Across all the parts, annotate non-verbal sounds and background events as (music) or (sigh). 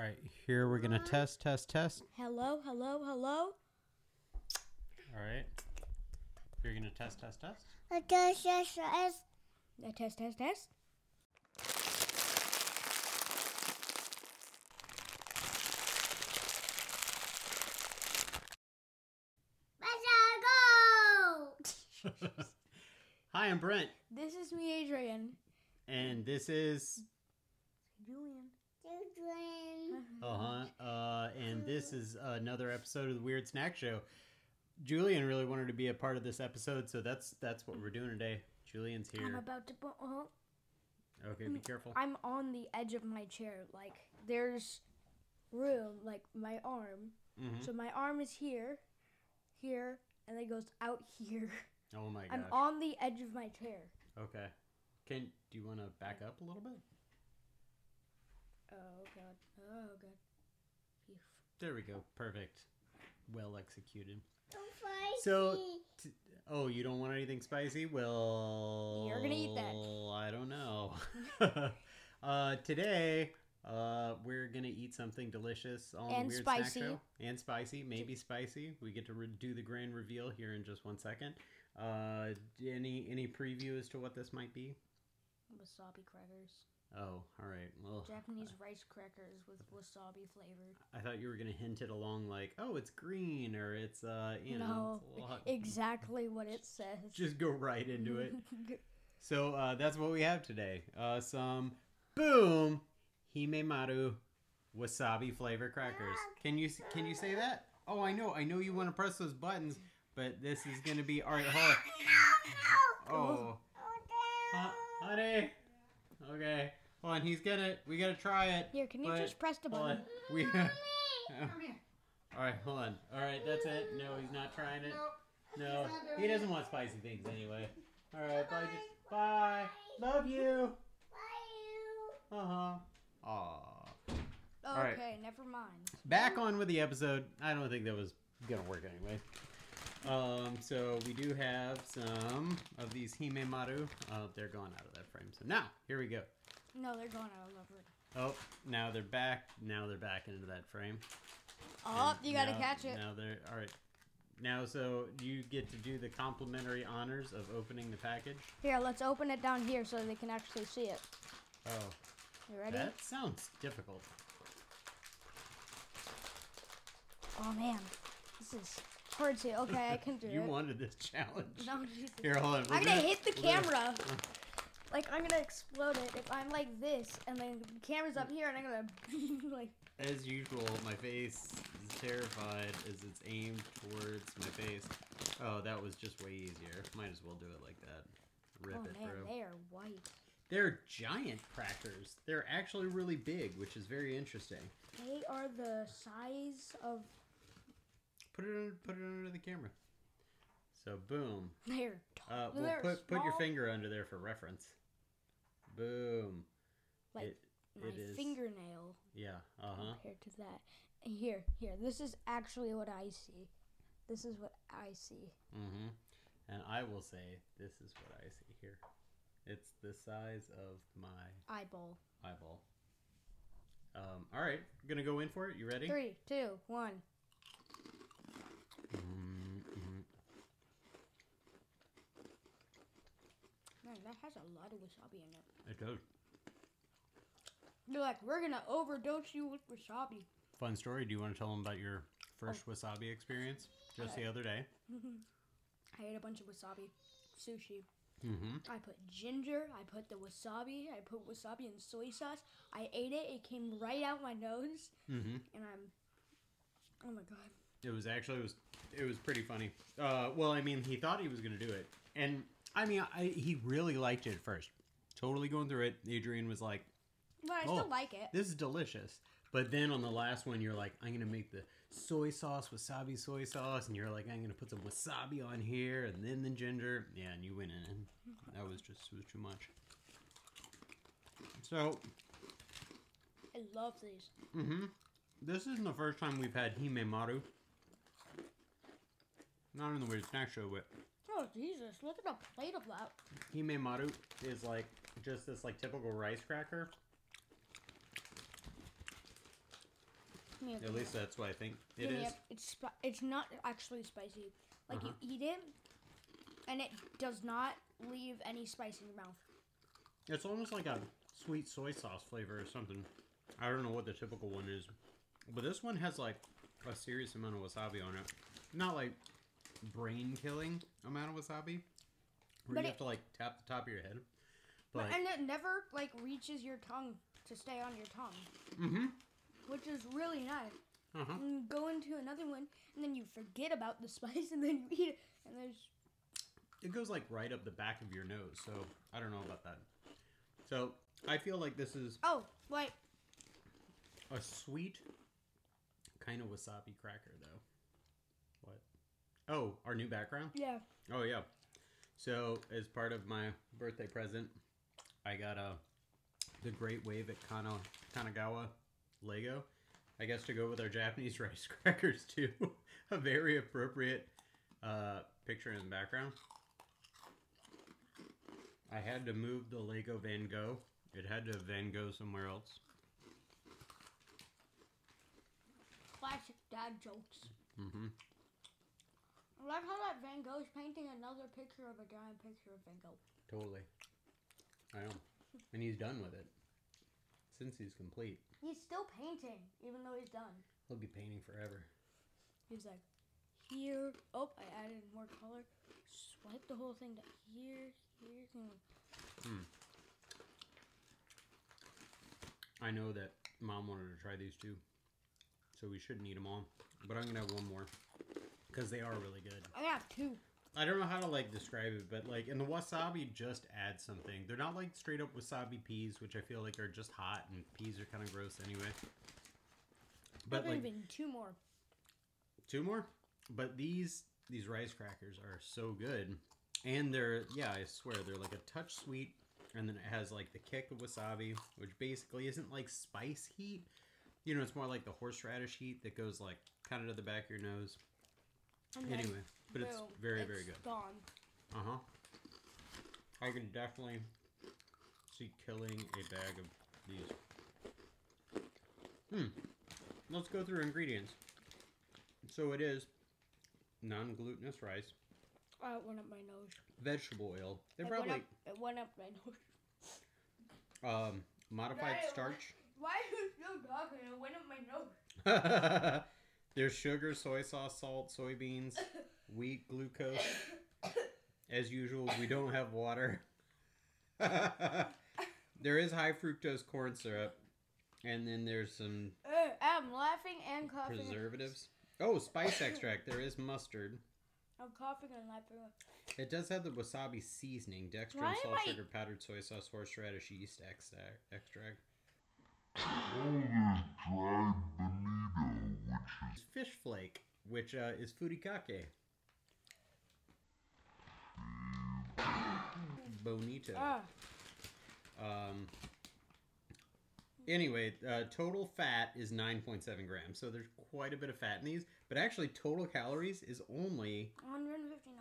All right, here we're gonna test, test, test. Hello, hello, hello. All right, you're gonna test, test, test. A test, test, test. A test, test, test. Let's go. (laughs) (laughs) Hi, I'm Brent, This is me, Adrian. and this is Julian. Uh huh, uh, and this is another episode of the Weird Snack Show. Julian really wanted to be a part of this episode, so that's that's what we're doing today. Julian's here. I'm about to put. Uh, Okay, be careful. I'm on the edge of my chair. Like there's room, like my arm. Mhm. So my arm is here, here, and then goes out (laughs) here. Oh my gosh. I'm on the edge of my chair. Okay. Can do you want to back up a little bit? Oh god. Oh god. Phew. There we go. Perfect. Well executed. Don't spice. So, t- oh, you don't want anything spicy? Well, You're gonna eat that. I don't know. (laughs) (laughs) uh, today, uh, we're gonna eat something delicious on And the Weird spicy. Snack Show, and spicy, maybe spicy. We get to re- do the grand reveal here in just one second. Uh, any any preview as to what this might be? Wasabi crackers. Oh, all right. Japanese rice crackers with wasabi flavor. I thought you were gonna hint it along like, oh, it's green or it's uh, you know, no, it's exactly what it says. (laughs) just go right into it. (laughs) So uh, that's what we have today. Uh, some boom himemaru wasabi flavor crackers. Can you can you say that? Oh, I know. I know you want to press those buttons, but this is gonna be all right. Hold on. Oh, uh, honey. Okay. Hold on. He's gonna. We gotta try it. Here, can you but- just press the hold on. button? We. (laughs) all right. Hold on. All right. That's it. No, he's not trying it. No, he doesn't want spicy things anyway. All right. Bye. Just, bye. Love you. Bye. Uh huh. Aw. Okay, right. never mind. Back on with the episode. I don't think that was gonna work anyway. Um, so we do have some of these Himemaru. Uh, they're gone out of that frame. So now, here we go. No, they're going out of leopard. Oh, now they're back. Now they're back into that frame. Oh, And you gotta now- catch it. Now they're all right. Now, so you get to do the complimentary honors of opening the package. Here, let's open it down here so they can actually see it. Oh, You ready? that sounds difficult. Oh man, this is hard to. Okay, I can do (laughs) you it. You wanted this challenge. No, Jesus. Here, hold on. we're I'm gonna hit the we're gonna- camera. (laughs) Uh, Like I'm gonna explode it if I'm like this, and then the camera's up here, and I'm gonna (laughs) like. As usual, my face is terrified as it's aimed towards my face. Oh, that was just way easier. Might as well do it like that. Rip oh it man, through. they are white. They're giant crackers. They're actually really big, which is very interesting. They are the size of. Put it under, put it under the camera. So boom. They're. Tall. Uh, well, they're put put your finger under there for reference. Boom. Like it, my it fingernail Yeah. Uh huh. compared to that. Here, here. This is actually what I see. This is what I see. Mm-hmm. And I will say this is what I see here. It's the size of my Eyeball. eyeball. Um, all right, gonna go in for it. You ready? Three, two, one. Man, that has a lot of wasabi in it. It does. They're like, we're gonna overdose you with wasabi. Fun story. Do you want to tell them about your first wasabi experience just the other day? I ate a bunch of wasabi sushi. Mm-hmm. I put ginger. I put the wasabi. I put wasabi and soy sauce. I ate it. It came right out my nose, Mm-hmm. and I'm. Oh my god. It was actually it was it was pretty funny. Uh, well, I mean, he thought he was gonna do it, and I mean, I, he really liked it at first. Totally going through it. Adrian was like, But I Oh. still like it. "This is delicious." But then on the last one, you're like, "I'm gonna make the soy sauce, wasabi soy sauce," and you're like, "I'm gonna put some wasabi on here, and then the ginger." Yeah, and you went in, and that was just was too much. So, I love these. mm-hmm. This isn't the first time we've had himemaru. Not in the weird snack show, but Oh Jesus! Look at the plate of that. himemaru is like just this like typical rice cracker. me a At least that's what I think it Give me is. a- it's spi- it's not actually spicy. Like Uh-huh. you eat it, and it does not leave any spice in your mouth. It's almost like a sweet soy sauce flavor or something. I don't know what the typical one is, but this one has like a serious amount of wasabi on it. Not like brain killing amount of wasabi, where But you it- have to like tap the top of your head. But, But and it never like reaches your tongue to stay on your tongue, mm-hmm. which is really nice. Uh huh. And you go into another one, and then you forget about the (laughs) spice, and then you eat it, and there's It goes like right up the back of your nose, so I don't know about that. So I feel like this is oh wait, a sweet kind of wasabi cracker, though. Oh, our new background. yeah. Oh yeah. So as part of my birthday present, I got a the Great Wave at Kana, Kanagawa Lego. I guess to go with our Japanese (laughs) rice crackers too. (laughs) a very appropriate uh, picture in the background. I had to move the Lego Van Gogh. It had to Van Gogh somewhere else. Classic dad jokes. hmm I like how that Van Gogh's painting another picture of a giant picture of Van Gogh. Totally. I know. And he's done with it. Since he's complete, He's still painting, even though he's done. he'll be painting forever. He's like, here. Oh, I added more color. Swipe the whole thing to here, here. hmm. I know that mom wanted to try these too, so we shouldn't eat them all. But I'm gonna have one more because they are really good. I have two. I don't know how to like describe it, but like, and the wasabi just adds something. They're not like straight up wasabi peas, which I feel like are just hot, and peas are kind of gross anyway. But But like even two more. two more, but these these rice crackers are so good, and they're yeah, I swear they're like a touch sweet, and then it has like the kick of wasabi, which basically isn't like spice heat. You know, it's more like the horseradish heat that goes like kind of to the back of your nose. And Anyway, but it's boom, very very it's good. Gone. Uh huh. I can definitely see killing a bag of these. Hmm. Let's go through ingredients. So it is non-glutinous rice, Uh, it went up my nose. vegetable oil. They It went, probably up, it went up my nose. um, modified starch. Why are you still talking? It went up my nose. (laughs) There's sugar, soy sauce, salt, soybeans, (laughs) wheat, glucose. As usual, we don't have water. (laughs) there is high fructose corn syrup, and then there's some Uh, I'm laughing and coughing. preservatives. Oh, spice extract. There is mustard. I'm coughing and laughing. It does have the wasabi seasoning, Why am salt, I- sugar, powdered soy sauce, horseradish, yeast extract. extract. All dried bonito, which is Fish flake, which uh, is furikake. Bonito. Ah, Um, anyway, uh, total fat is 9.7 grams, so there's quite a bit of fat in these. But actually, total calories is only 159.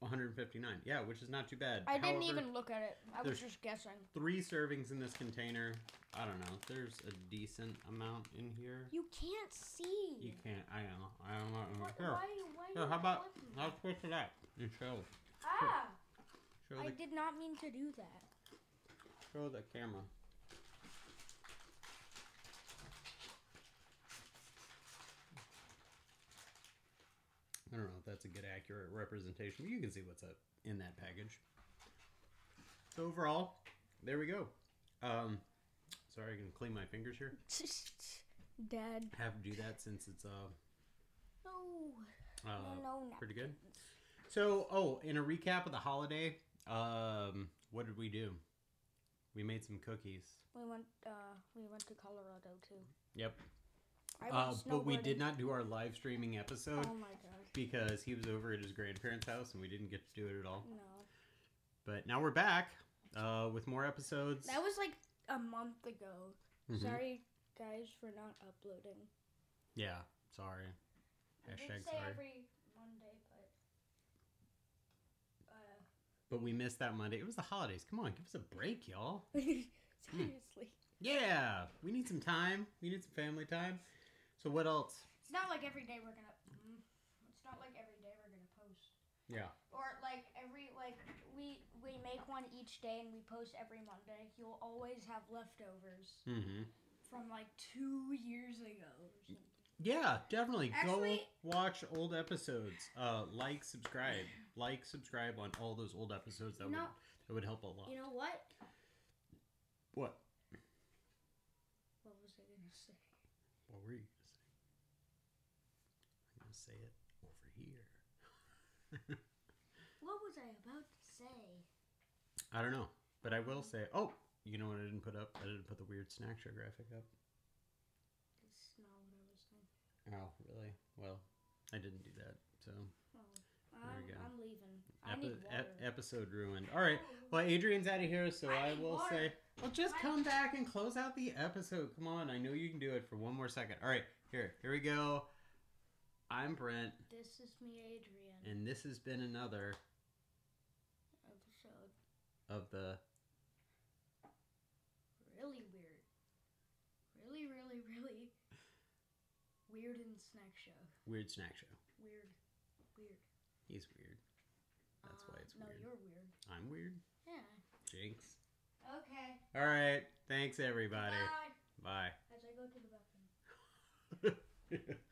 159. Yeah, which is not too bad. I didn't even look at it. I was just guessing. Three servings in this container. I don't know. There's a decent amount in here. You can't see. You can't. I don't know. I don't know. Here. Why? why Here, how about flipping? I'll switch it up and show Ah! show I did not mean to do that. show the camera. I don't know if that's a good accurate representation, but you can see what's up in that package. So overall, there we go. Um, sorry, I can clean my fingers here. (laughs) Dad. Have to do that since it's uh, No. uh no, no, no. pretty good. So, oh, in a recap of the holiday, um, what did we do? We made some cookies. We went. Uh, we went to Colorado too. Yep. Uh, but we did not do our live streaming episode Oh my gosh. because he was over at his grandparents' house and we didn't get to do it at all. No. But now we're back uh, with more episodes. That was like a month ago. Mhm. Sorry, guys, for not uploading. Yeah, sorry. I Hashtag say sorry. every Monday, but. Uh, But we missed that Monday. It was the holidays. Come on, give us a break, y'all. (laughs) seriously. Yeah, we need some time. We need some family time. So what else? It's not like every day we're gonna. Mm, it's not like every day we're gonna post. Yeah. Or like every like we we make one each day and we post every Monday. You'll always have leftovers Mm-hmm. from like two years ago or something. Yeah, definitely. Actually- Go watch old episodes. Uh, like, subscribe, like, subscribe on all those old episodes. That You would that would help a lot. You know what? What was I gonna say? What were you gonna say? I'm gonna say it over here. (laughs) What was I about to say? I don't know, but I will say. Oh, you know what I didn't put up? I didn't put the weird snack show graphic up. That's not what I was thinking. Oh, really? Well, I didn't do that. So Oh, There I'm, we go. I'm leaving. Epi- ep- episode ruined. All right. Oh. Well, Adrian's out of here, so I I, will water. say, well, just I- come back and close out the episode. Come on, I know you can do it for one more second. All right, here, here we go. I'm Brent, This is me, Adrian. and this has been another Episode of the really weird. Really, really, really weird and snack show. Weird Snack Show. Weird, weird. He's weird. That's why Uh, it's no, weird. you're weird. I'm weird. Yeah. Jinx. Okay. All right. Thanhanks, everybody. Bye. Bye. As I go to the bathroom. (laughs)